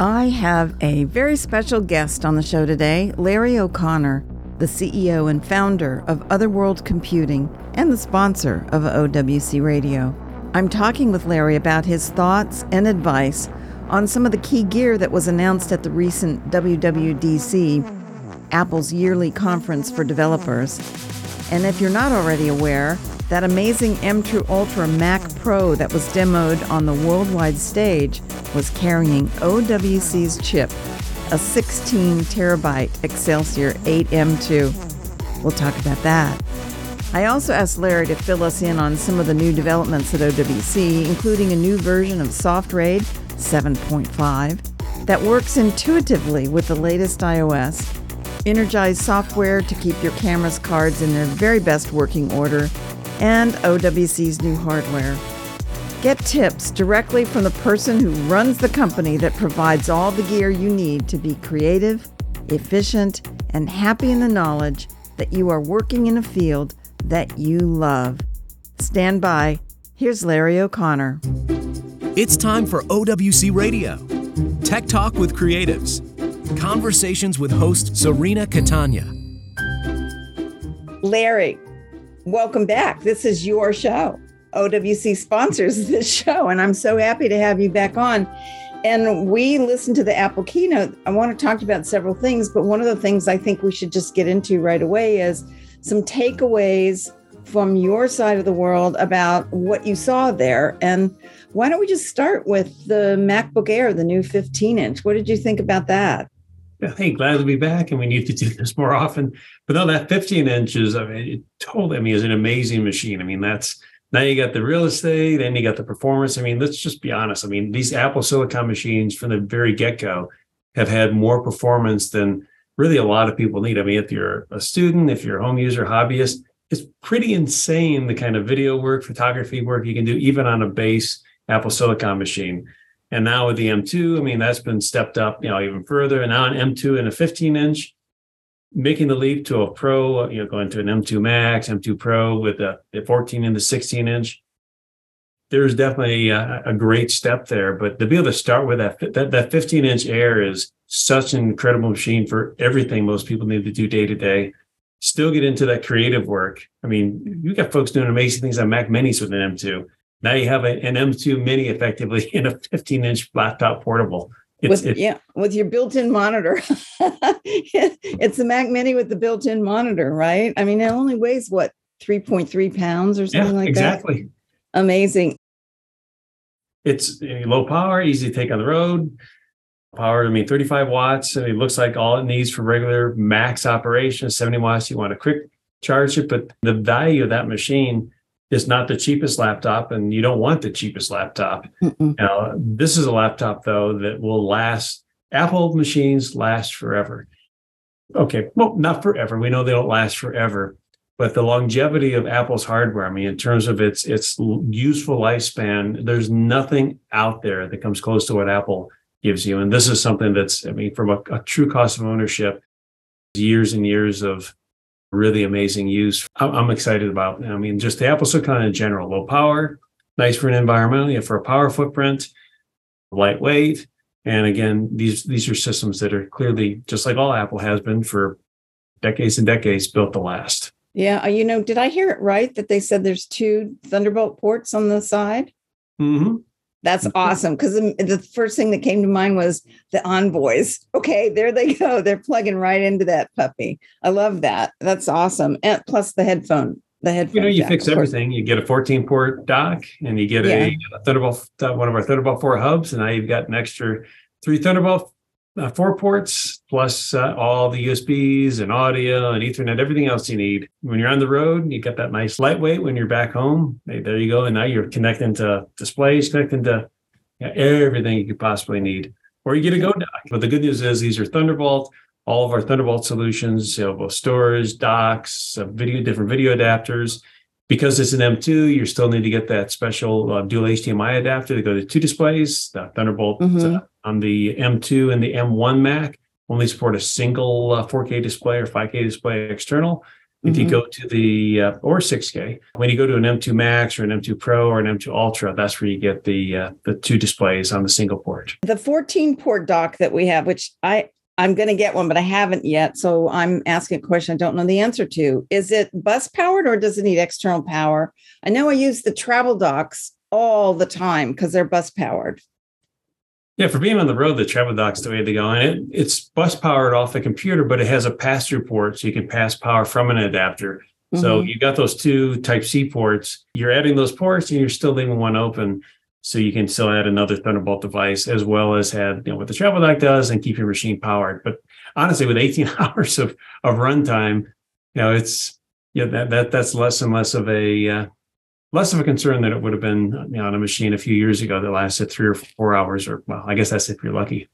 I have a very special guest on the show today, Larry O'Connor, the CEO and founder of Other World Computing and the sponsor of OWC Radio. I'm talking with Larry about his thoughts and advice on some of the key gear that was announced at the recent WWDC, Apple's yearly conference for developers. And if you're not already aware, that amazing M2 Ultra Mac Pro that was demoed on the worldwide stage was carrying OWC's chip, a 16 terabyte Accelsior 8M2. We'll talk about that. I also asked Larry to fill us in on some of the new developments at OWC, including a new version of SoftRaid 7.5 that works intuitively with the latest iOS, energized software to keep your camera's cards in their very best working order, and OWC's new hardware. Get tips directly from the person who runs the company that provides all the gear you need to be creative, efficient, and happy in the knowledge that you are working in a field that you love. Stand by. Here's Larry O'Connor. It's time for OWC Radio Tech Talk with Creatives. Conversations with host Serena Catania. Larry, welcome back. This is your show. OWC sponsors this show, and I'm so happy to have you back on. And we listened to the Apple keynote. I want to talk about several things, but one of the things I think we should just get into right away is some takeaways from your side of the world about what you saw there. And why don't we just start with the MacBook Air, the new 15 inch? What did you think about that? Hey, glad to be back, and we need to do this more often. But no, that 15 inches, I mean, it totally, I mean, is an amazing machine. I mean, that's now you got the real estate, then you got the performance. I mean, let's just be honest. I mean, these Apple Silicon machines from the very get go have had more performance than really a lot of people need. I mean, if you're a student, if you're a home user, hobbyist, it's pretty insane the kind of video work, photography work you can do, even on a base Apple Silicon machine. And now with the M2, I mean, that's been stepped up, you know, even further. And now an M2 and a 15 inch, making the leap to a Pro, you know, going to an M2 Max, M2 Pro with a, 14 and the 16 inch. There's definitely a, a, great step there, but to be able to start with that, that that 15 inch Air is such an incredible machine for everything most people need to do day to day. Still get into that creative work. I mean, you got folks doing amazing things on Mac Minis with an M2. Now you have a, an M2 Mini effectively in a 15 inch laptop portable. With, yeah, with your built-in monitor. it's the Mac Mini with the built-in monitor, right? I mean, it only weighs what 3.3 pounds or something yeah, like exactly. that. Exactly. Amazing. It's low power, easy to take on the road. Power, I mean, 35 watts. and it looks like all it needs for regular max operation. 70 watts, you want to quick charge it, but the value of that machine is not the cheapest laptop and you don't want the cheapest laptop. Now, this is a laptop though that will last. Apple machines last forever. Okay, well, not forever. We know they don't last forever, but the longevity of Apple's hardware, I mean, in terms of its its useful lifespan, there's nothing out there that comes close to what Apple gives you. And this is something that's, I mean, from a, a true cost of ownership, years and years of really amazing use. I'm excited about. I mean, just the Apple Silicon in general, low power, nice for an environmental, yeah, for a power footprint, lightweight. And again, these these are systems that are clearly just like all Apple has been for decades and decades, built to last. Yeah, uh, you know, did I hear it right that they said there's two Thunderbolt ports on the side? Mm-hmm. That's mm-hmm. awesome because the first thing that came to mind was the envoys. Okay, there they go. They're plugging right into that puppy. I love that. That's awesome. And plus the headphone, the headphone. You know, you jack, fix everything. You get a 14 port dock and you get yeah. a, a, Thunderbolt, one of our Thunderbolt 4 hubs, and now you've got an extra three Thunderbolt uh, four ports plus uh, all the USBs and audio and Ethernet, everything else you need. When you're on the road, you got that nice lightweight. When you're back home, hey, there you go. And now you're connecting to displays, connecting to everything you could possibly need. Or you get a Go dock. But the good news is these are Thunderbolt. All of our Thunderbolt solutions, you know, both storage, docks, uh, video, different video adapters. Because it's an M2, you still need to get that special uh, dual HDMI adapter to go to two displays. The Thunderbolt mm-hmm on the M2 and the M1 Mac only support a single uh, 4K display or 5K display external. If you go to the uh, or 6K, when you go to an M2 Max or an M2 Pro or an M2 Ultra, that's where you get the uh, the two displays on the single port. The 14 port dock that we have, which I I'm going to get one, but I haven't yet. So I'm asking a question I don't know the answer to. Is it bus powered or does it need external power? I know I use the travel docks all the time because they're bus powered. Yeah, for being on the road, the travel dock's the way to go. And it, it's bus powered off the computer, but it has a pass through port so you can pass power from an adapter. Mm-hmm. So you got those two Type C ports. You're adding those ports and you're still leaving one open. So you can still add another Thunderbolt device as well as have you know what the travel dock does and keep your machine powered. But honestly, with 18 hours of of runtime, you know, it's yeah, that that that's less and less of a uh, less of a concern than it would have been you know, on a machine a few years ago that lasted three or four hours, or well, I guess that's if you're lucky.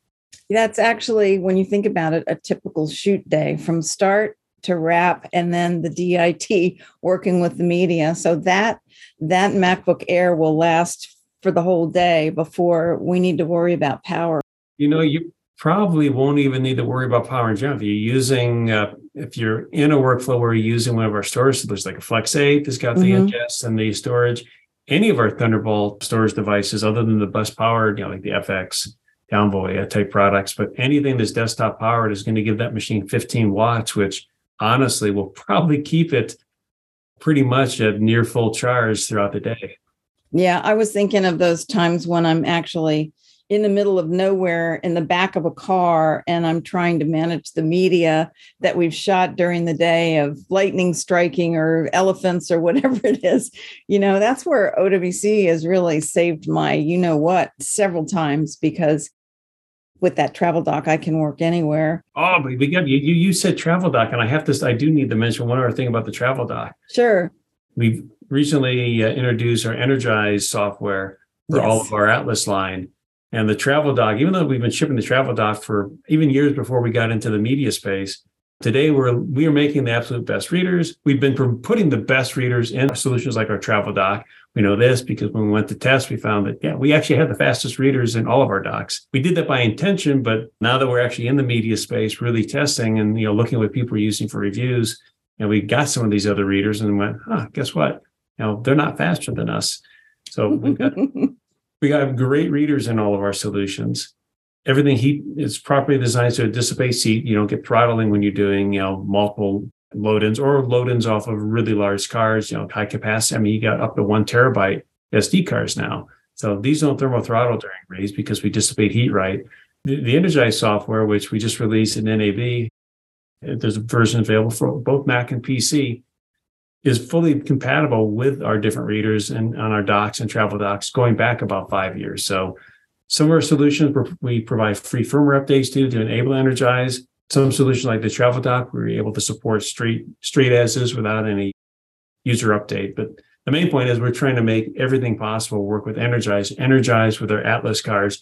That's actually, when you think about it, a typical shoot day from start to wrap, and then the DIT working with the media. So that that MacBook Air will last for the whole day before we need to worry about power. You know, you probably won't even need to worry about power in general. If you're using, uh, if you're in a workflow where you're using one of our storage solutions, like a Flex 8 that's got the mm-hmm. ingest and the storage, any of our Thunderbolt storage devices, other than the bus powered, you know, like the FX downvoy type products, but anything that's desktop powered is going to give that machine 15 watts, which honestly will probably keep it pretty much at near full charge throughout the day. Yeah, I was thinking of those times when I'm actually in the middle of nowhere in the back of a car and I'm trying to manage the media that we've shot during the day of lightning striking or elephants or whatever it is. You know, that's where OWC has really saved my you know what several times because with that travel dock I can work anywhere. Oh, but got you you said travel dock and I have to I do need to mention one other thing about the travel dock. Sure. We've recently uh, introduced our Innergize software for yes. all of our Atlas line and the travel dock, even though we've been shipping the travel dock for even years before we got into the media space, today we're we are making the absolute best readers. We've been putting the best readers in solutions like our travel dock. We know this because when we went to test, we found that yeah, we actually had the fastest readers in all of our docks. We did that by intention, but now that we're actually in the media space, really testing and you know looking at what people are using for reviews, and we got some of these other readers and went, huh, guess what? You know, they're not faster than us. So we've got we have great readers in all of our solutions. Everything heat is properly designed so it dissipates heat. You don't get throttling when you're doing, you know, multiple load-ins or load-ins off of really large cars, you know, high capacity. I mean, you got up to one terabyte SD cards now. So these don't thermal throttle during reads because we dissipate heat right. The, the Innergize software, which we just released in NAB, there's a version available for both Mac and PC is fully compatible with our different readers and on our docks and travel docks going back about five years. So some of our solutions we provide free firmware updates to to enable Innergize. Some solutions like the travel dock, we're able to support straight straight as is without any user update. But the main point is we're trying to make everything possible work with Innergize, Innergize with our Atlas cards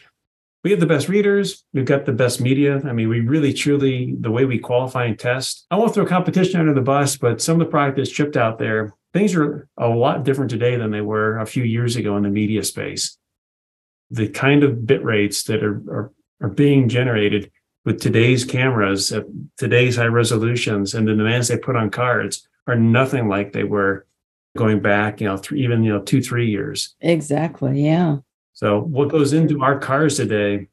we have the best readers. We've got the best media. I mean, we really, truly, the way we qualify and test. I won't throw competition under the bus, but some of the product that's shipped out there, things are a lot different today than they were a few years ago in the media space. The kind of bit rates that are, are, are being generated with today's cameras at today's high resolutions and the demands they put on cards are nothing like they were going back, you know, three, even, you know, two, three years. Exactly. Yeah. So what goes into our cars today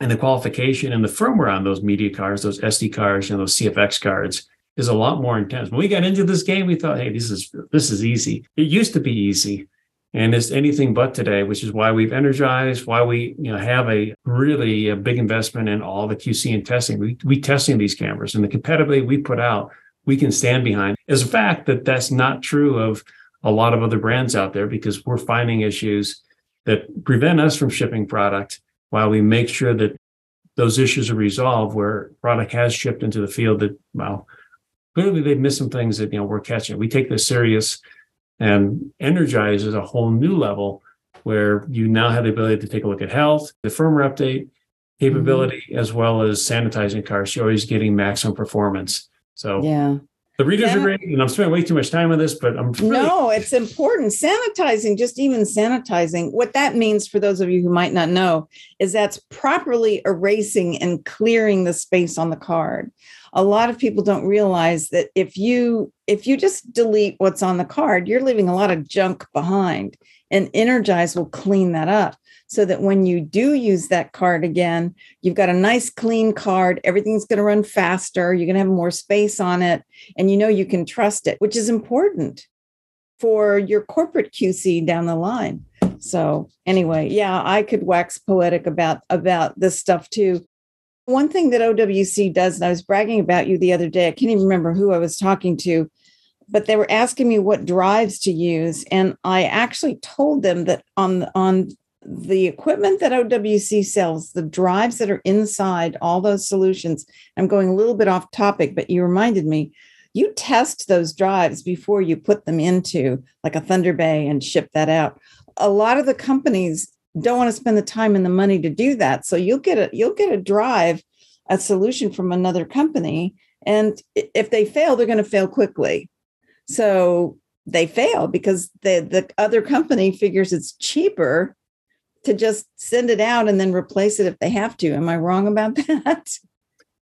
and the qualification and the firmware on those media cards, those SD cards, know, those CFX cards is a lot more intense. When we got into this game, we thought, hey, this is this is easy. It used to be easy. And it's anything but today, which is why we've energized, why we you know have a really a big investment in all the QC and testing. We we testing these cameras and the competitively we put out, we can stand behind. is a fact that that's not true of a lot of other brands out there because we're finding issues that prevent us from shipping product while we make sure that those issues are resolved where product has shipped into the field that well clearly they've missed some things that you know we're catching. We take this serious and Innergize is a whole new level where you now have the ability to take a look at health the firmware update capability mm-hmm. as well as sanitizing cars. You're always getting maximum performance. So yeah the readers are great, and I'm spending way too much time on this, but I'm really- no. It's important. Sanitizing, just even sanitizing. What that means for those of you who might not know is that's properly erasing and clearing the space on the card. A lot of people don't realize that if you if you just delete what's on the card you're leaving a lot of junk behind. And Innergize will clean that up so that when you do use that card again you've got a nice clean card everything's going to run faster you're going to have more space on it and you know you can trust it which is important for your corporate qc down the line. So anyway yeah i could wax poetic about about this stuff too one thing that OWC does, and I was bragging about you the other day, I can't even remember who I was talking to, but they were asking me what drives to use. And I actually told them that on, on the equipment that OWC sells, the drives that are inside all those solutions, I'm going a little bit off topic, but you reminded me, you test those drives before you put them into like a Thunder Bay and ship that out. A lot of the companies don't want to spend the time and the money to do that. So you'll get a you'll get a drive a solution from another company and if they fail they're going to fail quickly. So they fail because the the other company figures it's cheaper to just send it out and then replace it if they have to. Am i wrong about that?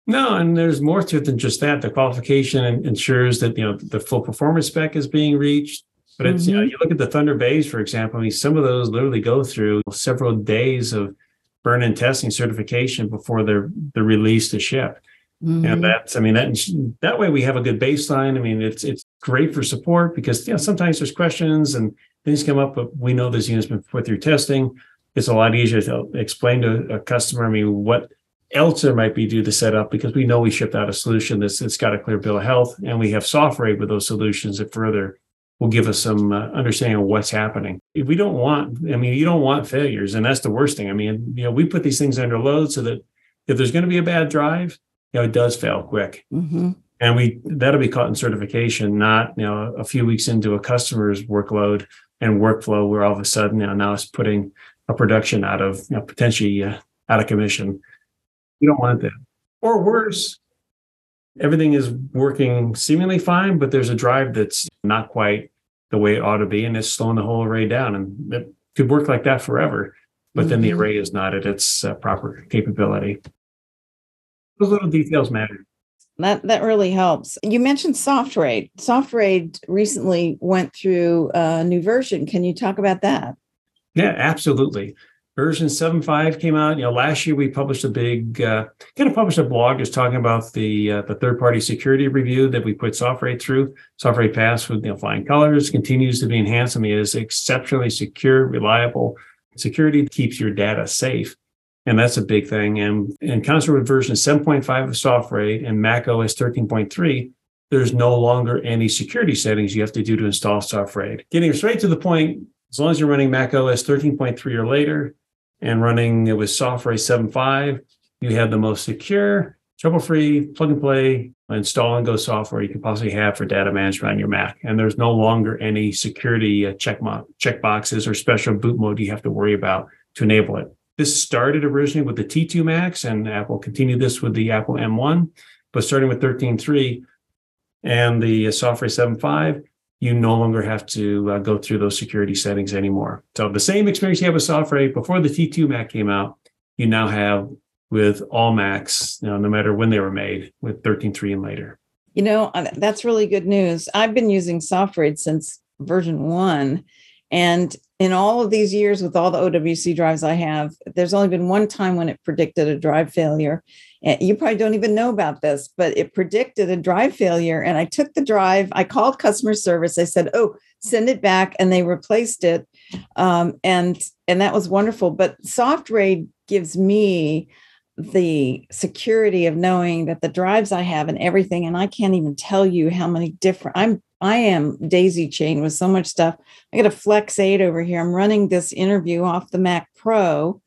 No and there's more to it than just that. The qualification ensures that you know the full performance spec is being reached but it's mm-hmm. you know you look at the Thunder Bays, for example. I mean, some of those literally go through several days of burn in testing certification before they're they're released to ship. Mm-hmm. And that's I mean that that way we have a good baseline. I mean it's it's great for support because you know sometimes there's questions and things come up, but we know this unit's been put through testing. It's a lot easier to explain to a customer. I mean what else there might be due to set up because we know we shipped out a solution that's it's got a clear bill of health and we have software with those solutions that further will give us some uh, understanding of what's happening. If we don't want, I mean, you don't want failures, and that's the worst thing. I mean, you know, we put these things under load so that if there's going to be a bad drive, you know, it does fail quick. Mm-hmm. And we that'll be caught in certification, not you know a few weeks into a customer's workload and workflow, where all of a sudden you know, now it's putting a production out of you know, potentially uh, out of commission. You don't want that, or worse, everything is working seemingly fine, but there's a drive that's not quite the way it ought to be, and it's slowing the whole array down. And it could work like that forever, but mm-hmm. then the mm-hmm. array is not at its uh, proper capability. Those little details matter. That that really helps. You mentioned SoftRaid. SoftRaid recently went through a new version. Can you talk about that? Yeah, absolutely version 7.5 came out. You know last year we published a big uh, kind of published a blog just talking about the uh, the third party security review that we put SoftRaid through. SoftRaid Pass with you know flying colors continues to be enhanced. I mean it is exceptionally secure reliable. Security keeps your data safe and that's a big thing. And in concert with version 7.5 of SoftRaid and mac os 13.3 there's no longer any security settings you have to do to install SoftRaid getting straight to the point as long as you're running Mac OS 13.3 or later, and running it with SoftRAID 7.5, you have the most secure, trouble-free, plug and play, install and go software you could possibly have for data management on your Mac. And there's no longer any security uh, check, mo- check boxes or special boot mode you have to worry about to enable it. This started originally with the T2 Macs, and Apple continued this with the Apple M1. But starting with 13.3 and the SoftRAID 7.5, you no longer have to uh, go through those security settings anymore. So the same experience you had with SoftRaid before the T2 Mac came out, you now have with all Macs, you know, no matter when they were made, with 13.3 and later. You know, uh, that's really good news. I've been using SoftRaid since version one. And in all of these years with all the OWC drives I have, there's only been one time when it predicted a drive failure you probably don't even know about this, but it predicted a drive failure. And I took the drive, I called customer service. I said, Oh, send it back. And they replaced it. Um, and and that was wonderful. But SoftRaid gives me the security of knowing that the drives I have and everything, and I can't even tell you how many different I'm I am daisy chain with so much stuff. I got a Flex 8 over here. I'm running this interview off the Mac Pro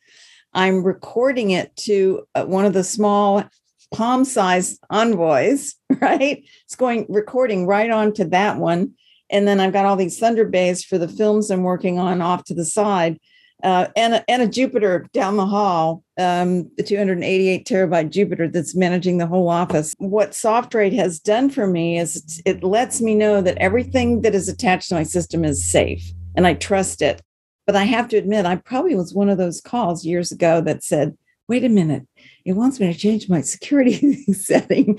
I'm recording it to uh, one of the small palm size envoys, right? It's going recording right onto that one. And then I've got all these Thunder Bays for the films I'm working on off to the side. Uh, and, and a Jupiter down the hall, um, the 288 terabyte Jupiter that's managing the whole office. What SoftRaid has done for me is it lets me know that everything that is attached to my system is safe and I trust it. But I have to admit, I probably was one of those calls years ago that said, wait a minute, it wants me to change my security setting.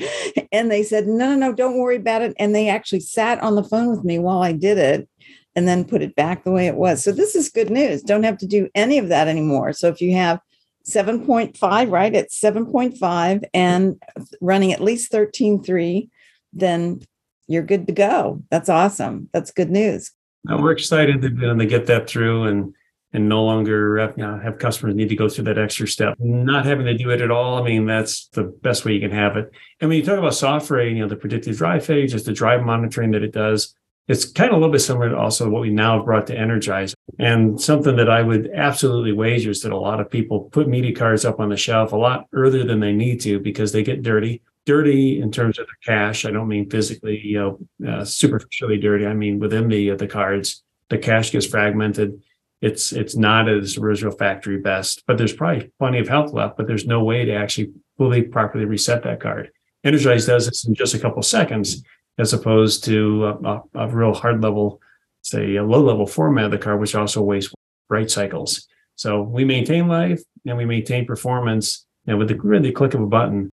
And they said, no, no, no, don't worry about it. And they actually sat on the phone with me while I did it and then put it back the way it was. So this is good news. Don't have to do any of that anymore. So if you have 7.5, right? It's 7.5 and running at least 13.3, then you're good to go. That's awesome. That's good news. Now we're excited to, to get that through and and no longer have, you know, have customers need to go through that extra step. Not having to do it at all. I mean, that's the best way you can have it. And when you talk about software, you know, the predictive drive phase, just the drive monitoring that it does, it's kind of a little bit similar to also what we now have brought to Innergize. And something that I would absolutely wager is that a lot of people put media cards up on the shelf a lot earlier than they need to because they get dirty. Dirty in terms of the cache. I don't mean physically, you know, uh, superficially dirty. I mean within the uh, the cards, the cache gets fragmented. It's it's not as original factory best, but there's probably plenty of health left. But there's no way to actually fully properly reset that card. Innergize does this in just a couple seconds as opposed to a, a, real hard level, say a low level format of the car, which also wastes write cycles. So we maintain life and we maintain performance. And with the really click of a button,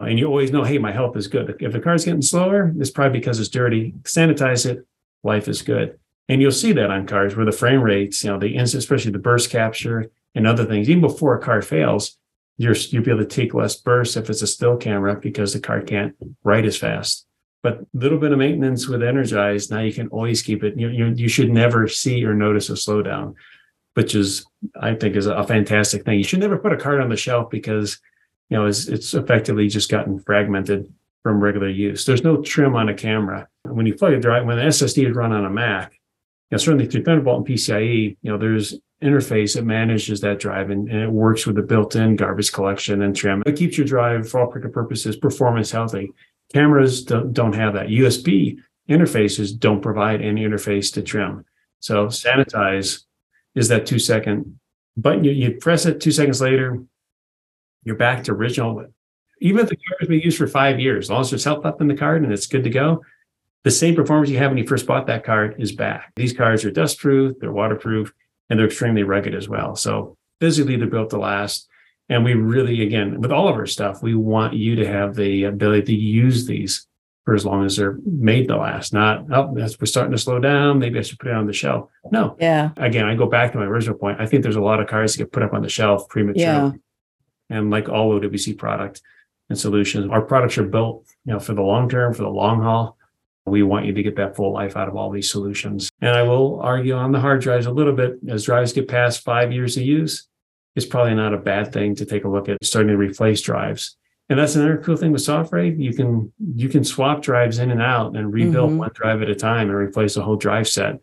and you always know, hey, my health is good. If the car's getting slower, it's probably because it's dirty. Sanitize it, life is good. And you'll see that on cars where the frame rates, you know, the especially the burst capture and other things, even before a car fails, you're you'll be able to take less bursts if it's a still camera because the car can't write as fast. But a little bit of maintenance with Innergize, now you can always keep it. You, you, you should never see or notice a slowdown, which is, I think, is a fantastic thing. You should never put a card on the shelf because, you know, it's, it's effectively just gotten fragmented from regular use. There's no trim on a camera. When you plug a drive, when the SSD is run on a Mac, you know, certainly through Thunderbolt and PCIe, you know, there's interface that manages that drive and, and, it works with the built-in garbage collection and trim. It keeps your drive for all practical purposes performance healthy. Cameras don't, don't have that. USB interfaces don't provide any interface to trim. So sanitize is that two second button. You, you press it two seconds later, you're back to original. Even if the card has been used for five years, as long as there's health up in the card and it's good to go, the same performance you had when you first bought that card is back. These cards are dust proof, they're waterproof, and they're extremely rugged as well. So physically, they're built to last. And we really, again, with all of our stuff, we want you to have the ability to use these for as long as they're made to last. Not, oh, we're starting to slow down. Maybe I should put it on the shelf. No. Yeah. Again, I go back to my original point. I think there's a lot of cars that get put up on the shelf prematurely. Yeah. And like all OWC product and solutions, our products are built, you know, for the long term, for the long haul. We want you to get that full life out of all these solutions. And I will argue on the hard drives a little bit as drives get past five years of use it's probably not a bad thing to take a look at starting to replace drives. And that's another cool thing with SoftRAID. You can you can swap drives in and out and rebuild mm-hmm. one drive at a time and replace a whole drive set.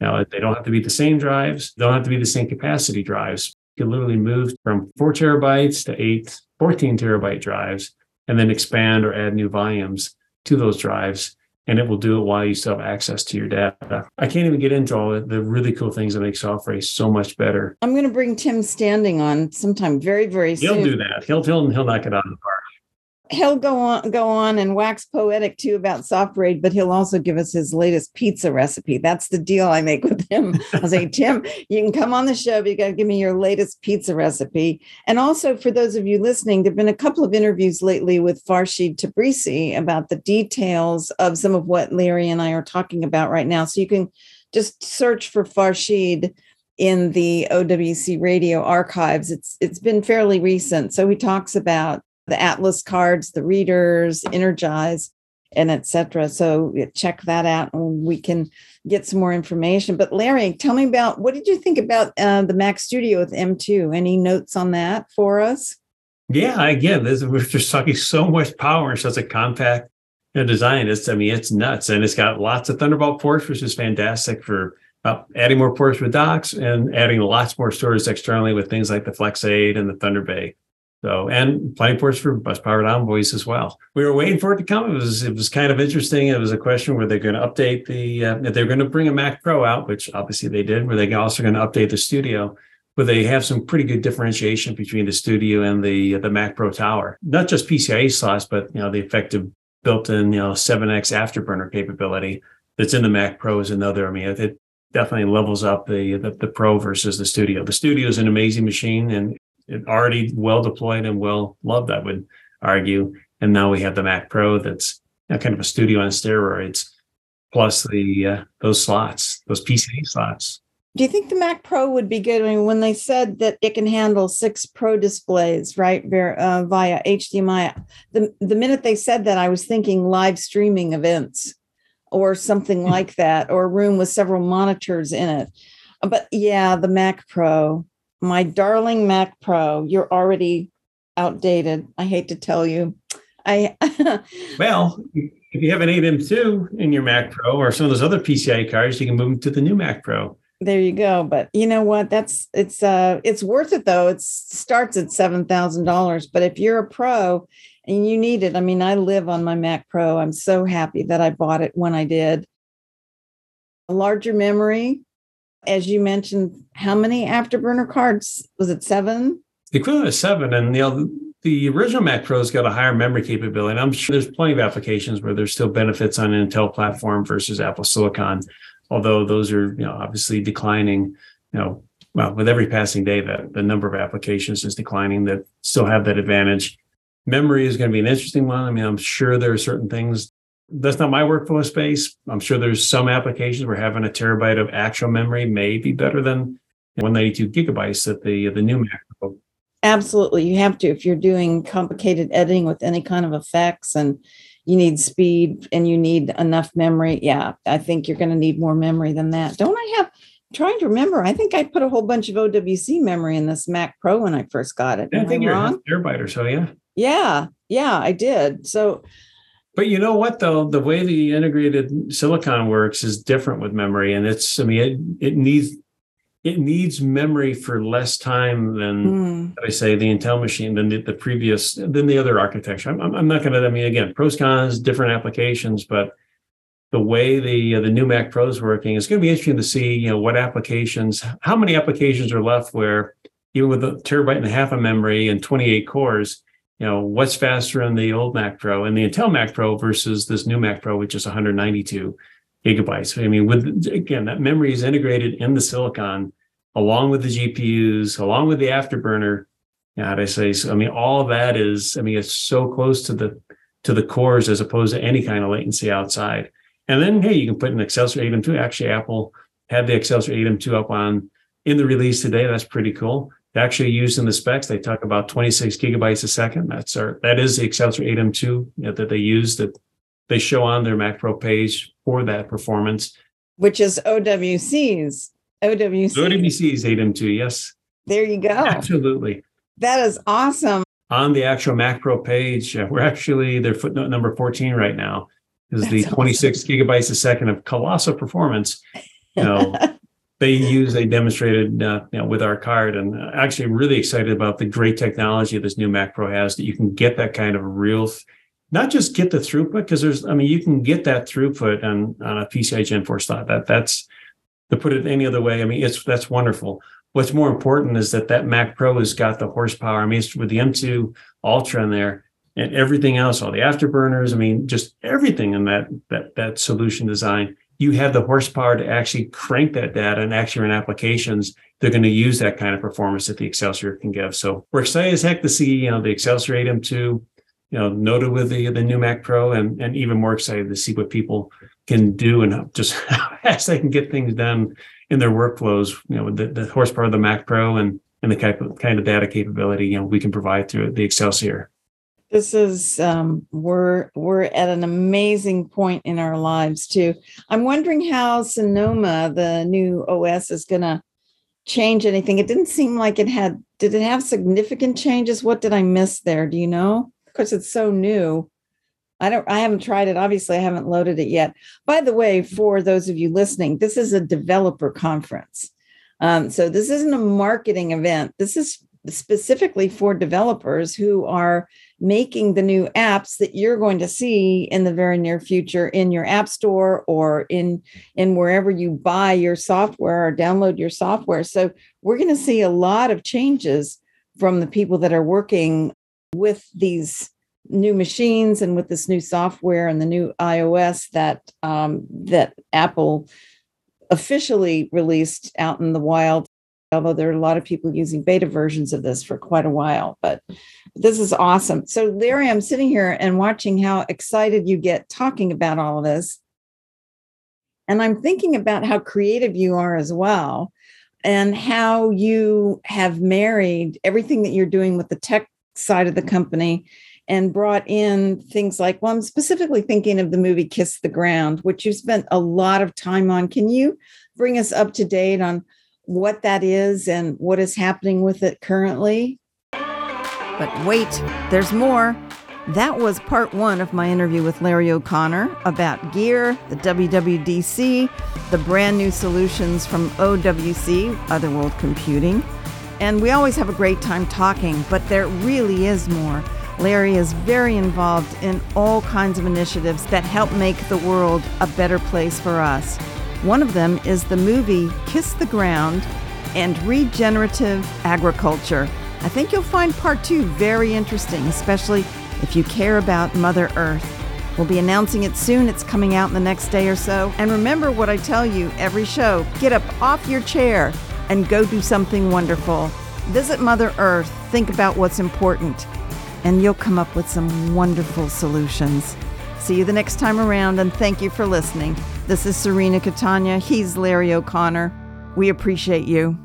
Now they don't have to be the same drives, they don't have to be the same capacity drives. You can literally move from four terabytes to eight, 14 terabyte drives, and then expand or add new volumes to those drives and it will do it while you still have access to your data. I can't even get into all the really cool things that make SoftRAID so much better. I'm going to bring Tim Standing on sometime very, very soon. He'll do that. He'll he'll he'll knock it out of the park he'll go on go on and wax poetic too about SoftRAID, but he'll also give us his latest pizza recipe. That's the deal I make with him. I'll say, Tim, you can come on the show, but you got to give me your latest pizza recipe. And also for those of you listening, there've been a couple of interviews lately with Farshid Tabrisi about the details of some of what Larry and I are talking about right now. So you can just search for Farshid in the OWC radio archives. It's it's been fairly recent. So he talks about the Atlas cards, the readers, Innergize, and etc. So check that out, and we can get some more information. But Larry, tell me about what did you think about uh, the Mac Studio with M2? Any notes on that for us? Yeah, again, this, we're just talking so much power in such a compact design. It's I mean, it's nuts, and it's got lots of Thunderbolt ports, which is fantastic for uh, adding more ports with docks and adding lots more storage externally with things like the Flex 8 and the ThunderBay. So, and plenty ports for bus powered envoys as well. We were waiting for it to come. It was it was kind of interesting. It was a question where they're going to update the uh, they're going to bring a Mac Pro out, which obviously they did. Were they also going to update the Studio, But they have some pretty good differentiation between the Studio and the the Mac Pro Tower. Not just PCIe slots, but you know the effective built-in you know 7x afterburner capability that's in the Mac Pro is another. I mean, it, definitely levels up the, the, the Pro versus the Studio. The Studio is an amazing machine, and it already well deployed and well loved, I would argue. And now we have the Mac Pro that's you know, kind of a studio on steroids, plus the uh, those slots, those PCIe slots. Do you think the Mac Pro would be good? I mean, when they said that it can handle six Pro displays, right, uh, via HDMI, the the minute they said that, I was thinking live streaming events or something hmm. like that, or a room with several monitors in it. But yeah, the Mac Pro, my darling Mac Pro, you're already outdated. I hate to tell you. I well, if you have an 8M2 in your Mac Pro or some of those other PCI cards, you can move them to the new Mac Pro. There you go. But you know what? That's it's uh it's worth it though. It starts at seven thousand dollars. But if you're a pro and you need it, I mean, I live on my Mac Pro. I'm so happy that I bought it when I did. A larger memory, as you mentioned, how many afterburner cards? Was it seven? The equivalent of seven, and know the original Mac Pro's got a higher memory capability. And I'm sure there's plenty of applications where there's still benefits on Intel platform versus Apple Silicon although those are you know obviously declining you know well with every passing day that the number of applications is declining that still have that advantage memory is going to be an interesting one i mean i'm sure there are certain things that's not my workflow space i'm sure there's some applications where having a terabyte of actual memory may be better than 192 gigabytes that the the new mac absolutely you have to if you're doing complicated editing with any kind of effects and you need speed and you need enough memory. Yeah, I think you're going to need more memory than that. Don't I have? I'm trying to remember. I think I put a whole bunch of OWC memory in this Mac Pro when I first got it. Yeah, I think you're a terabyte or so. Yeah. Yeah, yeah, I did. So. But you know what though, the way the integrated silicon works is different with memory, and it's I mean it it needs it needs memory for less time than mm. I say the Intel machine than the, the, previous than the other architecture. I'm, I'm not going to. I mean, again, pros cons, different applications, but the way the uh, the new Mac Pro is working, it's going to be interesting to see you know what applications, how many applications are left where even with a terabyte and a half of memory and 28 cores, you know what's faster in the old Mac Pro and the Intel Mac Pro versus this new Mac Pro, which is 192 gigabytes. I mean, with again, that memory is integrated in the silicon along with the GPUs, along with the afterburner. How do I say? So, I mean, all that is, I mean, it's so close to the to the cores as opposed to any kind of latency outside. And then, hey, you can put an Accelsior 8M2. Actually, Apple had the Accelsior 8M2 up on in the release today. That's pretty cool. Actually used in the specs, they talk about 26 gigabytes a second. That's our that is the Accelsior 8M2 you know, that they use that they show on their Mac Pro page for that performance. Which is OWC's OWC. OWC is 8M2, yes. There you go. Absolutely. That is awesome. On the actual Mac Pro page, we're actually their footnote number 14 right now is the 26 awesome. gigabytes a second of colossal performance. You know, they use, they demonstrated uh, you know, with our card, and uh, actually really excited about the great technology this new Mac Pro has that you can get that kind of real, not just get the throughput because there's, I mean, you can get that throughput on on a PCI Gen 4 slot. That that's to put it any other way, I mean, it's that's wonderful. What's more important is that that Mac Pro has got the horsepower. I mean, it's with the M2 Ultra in there and everything else, all the afterburners. I mean, just everything in that that that solution design. You have the horsepower to actually crank that data and actually run applications. They're going to use that kind of performance that the Accelsior can give. So we're excited as heck to see you know the Accelsior 8M2 you know noted with the the new Mac Pro and and even more excited to see what people can do and just how fast they can get things done in their workflows, you know, with the, the horsepower of the Mac Pro and and the kind of, kind of data capability, you know, we can provide through the Accelsior. This is um, we're we're at an amazing point in our lives too. I'm wondering how Sonoma, the new OS, is going to change anything. It didn't seem like it had. Did it have significant changes? What did I miss there? Do you know? Because it's so new. I don't I haven't tried it. Obviously, I haven't loaded it yet. By the way, for those of you listening, this is a developer conference. Um, so this isn't a marketing event. This is specifically for developers who are making the new apps that you're going to see in the very near future in your app store or in in wherever you buy your software or download your software so we're going to see a lot of changes from the people that are working with these new machines and with this new software and the new iOS that um, that Apple officially released out in the wild. Although there are a lot of people using beta versions of this for quite a while. But this is awesome. So, Larry, I'm sitting here and watching how excited you get talking about all of this. And I'm thinking about how creative you are as well, and how you have married everything that you're doing with the tech side of the company and brought in things like, well, I'm specifically thinking of the movie Kiss the Ground, which you spent a lot of time on. Can you bring us up to date on what that is and what is happening with it currently? But wait, there's more. That was part one of my interview with Larry O'Connor about gear, the WWDC, the brand new solutions from OWC, Other World Computing. And we always have a great time talking, but there really is more. Larry is very involved in all kinds of initiatives that help make the world a better place for us. One of them is the movie Kiss the Ground and Regenerative Agriculture. I think you'll find part two very interesting, especially if you care about Mother Earth. We'll be announcing it soon. It's coming out in the next day or so. And remember what I tell you every show get up off your chair and go do something wonderful. Visit Mother Earth, think about what's important, and you'll come up with some wonderful solutions. See you the next time around, and thank you for listening. This is Serena Catania. He's Larry O'Connor. We appreciate you.